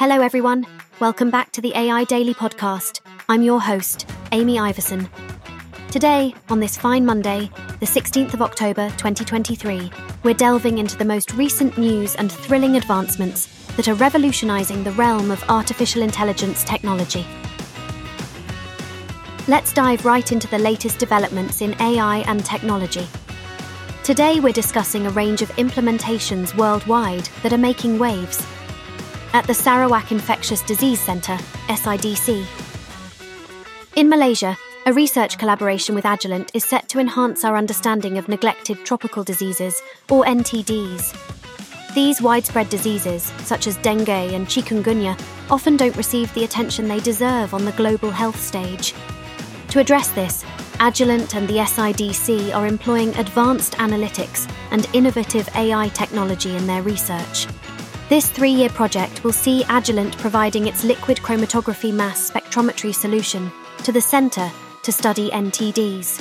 Hello, everyone. Welcome back to the AI Daily Podcast. I'm your host, Amy Iverson. Today, on this fine Monday, the 16th of October 2023, we're delving into the most recent news and thrilling advancements that are revolutionizing the realm of artificial intelligence technology. Let's dive right into the latest developments in AI and technology. Today, we're discussing a range of implementations worldwide that are making waves. At the Sarawak Infectious Disease Centre, SIDC. In Malaysia, a research collaboration with Agilent is set to enhance our understanding of neglected tropical diseases, or NTDs. These widespread diseases, such as dengue and chikungunya, often don't receive the attention they deserve on the global health stage. To address this, Agilent and the SIDC are employing advanced analytics and innovative AI technology in their research. This three year project will see Agilent providing its liquid chromatography mass spectrometry solution to the Centre to study NTDs.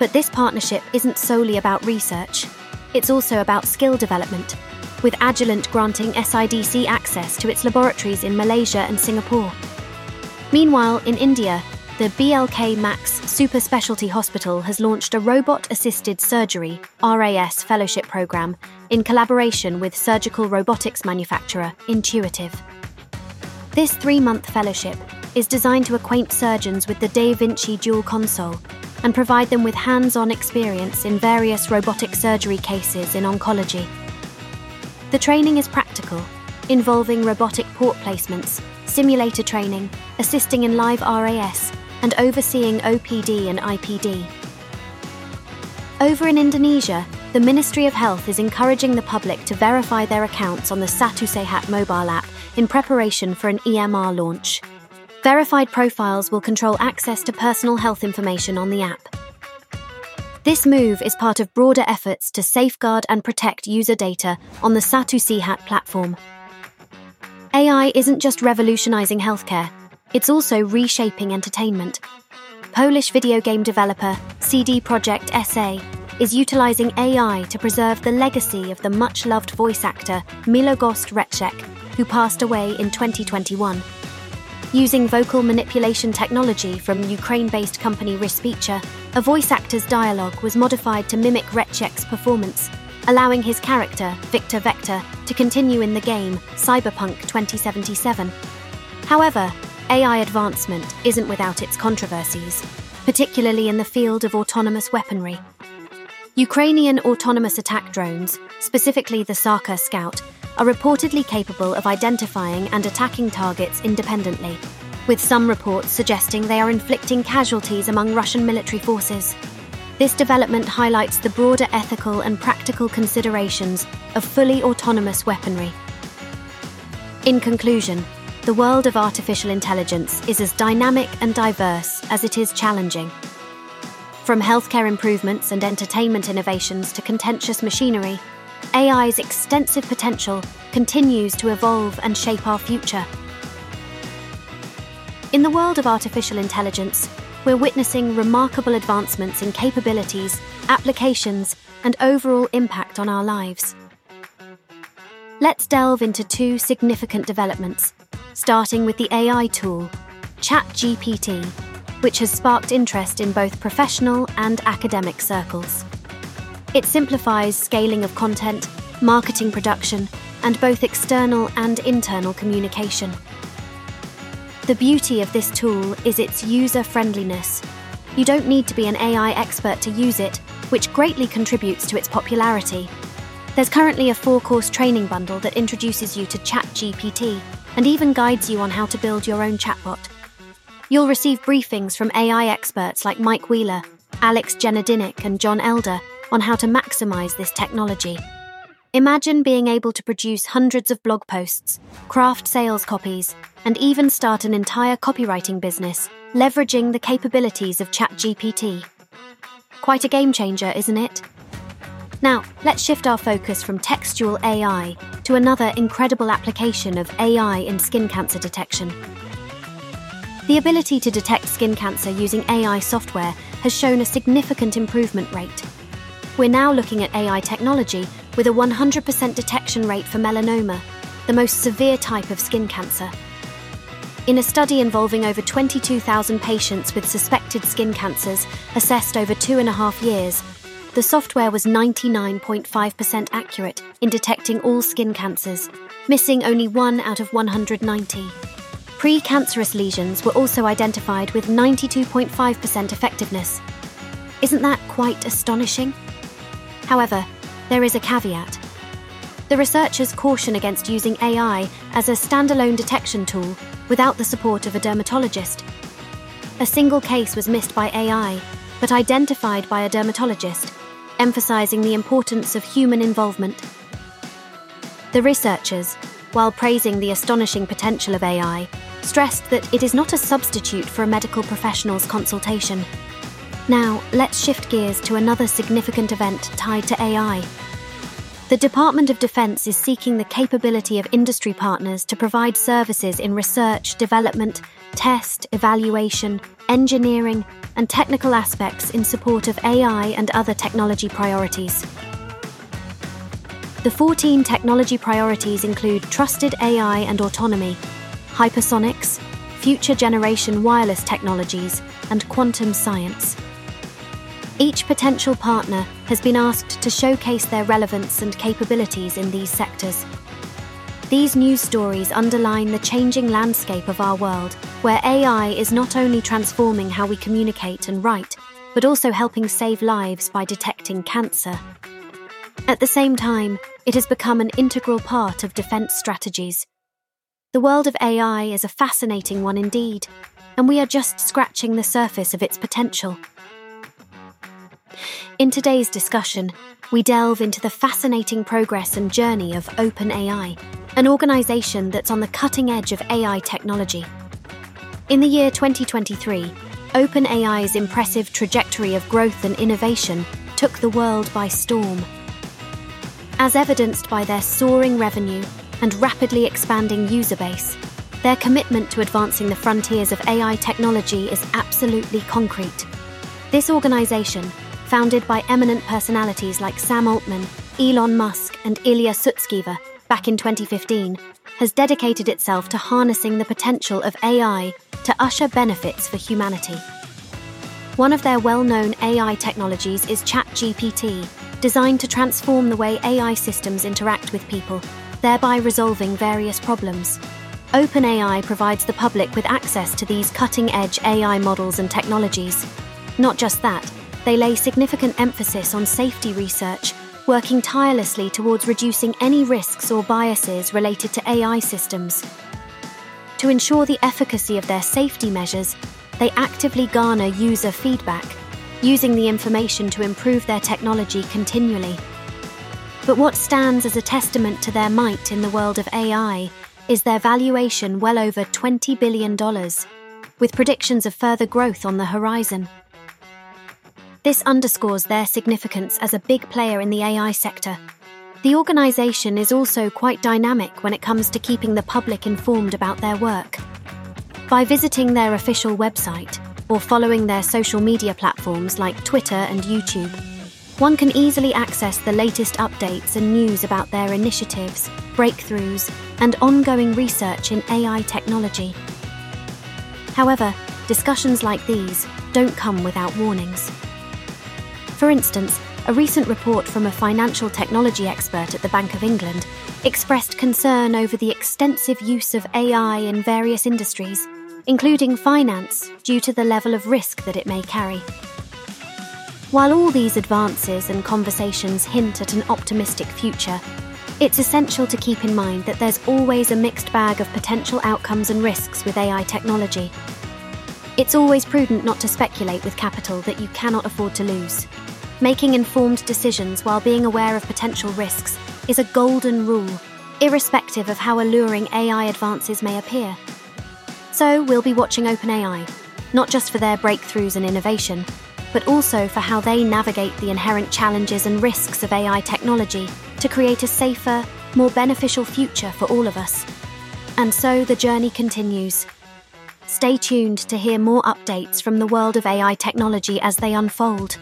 But this partnership isn't solely about research, it's also about skill development, with Agilent granting SIDC access to its laboratories in Malaysia and Singapore. Meanwhile, in India, the BLK Max Super Specialty Hospital has launched a robot assisted surgery RAS fellowship program in collaboration with surgical robotics manufacturer Intuitive. This three month fellowship is designed to acquaint surgeons with the Da Vinci dual console and provide them with hands on experience in various robotic surgery cases in oncology. The training is practical, involving robotic port placements, simulator training, assisting in live RAS, and overseeing OPD and IPD. Over in Indonesia, the Ministry of Health is encouraging the public to verify their accounts on the Satu Sehat mobile app in preparation for an EMR launch. Verified profiles will control access to personal health information on the app. This move is part of broader efforts to safeguard and protect user data on the Satu Sehat platform. AI isn't just revolutionizing healthcare, it's also reshaping entertainment. Polish video game developer CD Projekt SA is utilizing AI to preserve the legacy of the much loved voice actor Miłogost Reczek, who passed away in 2021. Using vocal manipulation technology from Ukraine based company Respeecher, a voice actor's dialogue was modified to mimic Reczek's performance, allowing his character, Victor Vector, to continue in the game Cyberpunk 2077. However, AI advancement isn't without its controversies, particularly in the field of autonomous weaponry. Ukrainian autonomous attack drones, specifically the Saker Scout, are reportedly capable of identifying and attacking targets independently, with some reports suggesting they are inflicting casualties among Russian military forces. This development highlights the broader ethical and practical considerations of fully autonomous weaponry. In conclusion, the world of artificial intelligence is as dynamic and diverse as it is challenging. From healthcare improvements and entertainment innovations to contentious machinery, AI's extensive potential continues to evolve and shape our future. In the world of artificial intelligence, we're witnessing remarkable advancements in capabilities, applications, and overall impact on our lives. Let's delve into two significant developments starting with the AI tool, ChatGPT, which has sparked interest in both professional and academic circles. It simplifies scaling of content, marketing production, and both external and internal communication. The beauty of this tool is its user friendliness. You don't need to be an AI expert to use it, which greatly contributes to its popularity. There's currently a four course training bundle that introduces you to ChatGPT and even guides you on how to build your own chatbot. You'll receive briefings from AI experts like Mike Wheeler, Alex Jenedinik, and John Elder on how to maximize this technology. Imagine being able to produce hundreds of blog posts, craft sales copies, and even start an entire copywriting business, leveraging the capabilities of ChatGPT. Quite a game changer, isn't it? Now, let's shift our focus from textual AI to another incredible application of AI in skin cancer detection. The ability to detect skin cancer using AI software has shown a significant improvement rate. We're now looking at AI technology with a 100% detection rate for melanoma, the most severe type of skin cancer. In a study involving over 22,000 patients with suspected skin cancers assessed over two and a half years, the software was 99.5% accurate in detecting all skin cancers, missing only one out of 190. Precancerous lesions were also identified with 92.5% effectiveness. Isn't that quite astonishing? However, there is a caveat. The researchers caution against using AI as a standalone detection tool without the support of a dermatologist. A single case was missed by AI, but identified by a dermatologist emphasizing the importance of human involvement. The researchers, while praising the astonishing potential of AI, stressed that it is not a substitute for a medical professional's consultation. Now, let's shift gears to another significant event tied to AI. The Department of Defense is seeking the capability of industry partners to provide services in research, development, test, evaluation, engineering, and technical aspects in support of AI and other technology priorities. The 14 technology priorities include trusted AI and autonomy, hypersonics, future generation wireless technologies, and quantum science. Each potential partner has been asked to showcase their relevance and capabilities in these sectors. These news stories underline the changing landscape of our world, where AI is not only transforming how we communicate and write, but also helping save lives by detecting cancer. At the same time, it has become an integral part of defense strategies. The world of AI is a fascinating one indeed, and we are just scratching the surface of its potential. In today's discussion, we delve into the fascinating progress and journey of OpenAI, an organization that's on the cutting edge of AI technology. In the year 2023, OpenAI's impressive trajectory of growth and innovation took the world by storm. As evidenced by their soaring revenue and rapidly expanding user base, their commitment to advancing the frontiers of AI technology is absolutely concrete. This organization, founded by eminent personalities like Sam Altman, Elon Musk, and Ilya Sutskever, back in 2015, has dedicated itself to harnessing the potential of AI to usher benefits for humanity. One of their well known AI technologies is ChatGPT, designed to transform the way AI systems interact with people, thereby resolving various problems. OpenAI provides the public with access to these cutting edge AI models and technologies. Not just that, they lay significant emphasis on safety research working tirelessly towards reducing any risks or biases related to AI systems. To ensure the efficacy of their safety measures, they actively garner user feedback, using the information to improve their technology continually. But what stands as a testament to their might in the world of AI is their valuation well over $20 billion, with predictions of further growth on the horizon. This underscores their significance as a big player in the AI sector. The organisation is also quite dynamic when it comes to keeping the public informed about their work. By visiting their official website or following their social media platforms like Twitter and YouTube, one can easily access the latest updates and news about their initiatives, breakthroughs, and ongoing research in AI technology. However, discussions like these don't come without warnings. For instance, a recent report from a financial technology expert at the Bank of England expressed concern over the extensive use of AI in various industries, including finance, due to the level of risk that it may carry. While all these advances and conversations hint at an optimistic future, it's essential to keep in mind that there's always a mixed bag of potential outcomes and risks with AI technology. It's always prudent not to speculate with capital that you cannot afford to lose. Making informed decisions while being aware of potential risks is a golden rule, irrespective of how alluring AI advances may appear. So, we'll be watching OpenAI, not just for their breakthroughs and innovation, but also for how they navigate the inherent challenges and risks of AI technology to create a safer, more beneficial future for all of us. And so the journey continues. Stay tuned to hear more updates from the world of AI technology as they unfold.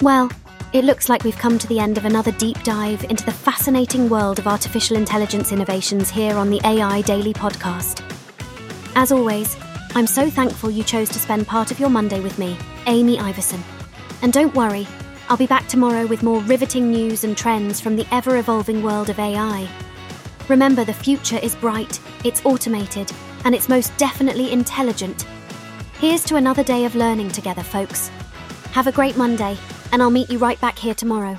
Well, It looks like we've come to the end of another deep dive into the fascinating world of artificial intelligence innovations here on the AI Daily podcast. As always, I'm so thankful you chose to spend part of your Monday with me, Amy Iverson. And don't worry, I'll be back tomorrow with more riveting news and trends from the ever evolving world of AI. Remember, the future is bright, it's automated, and it's most definitely intelligent. Here's to another day of learning together, folks. Have a great Monday, and I'll meet you right back here tomorrow.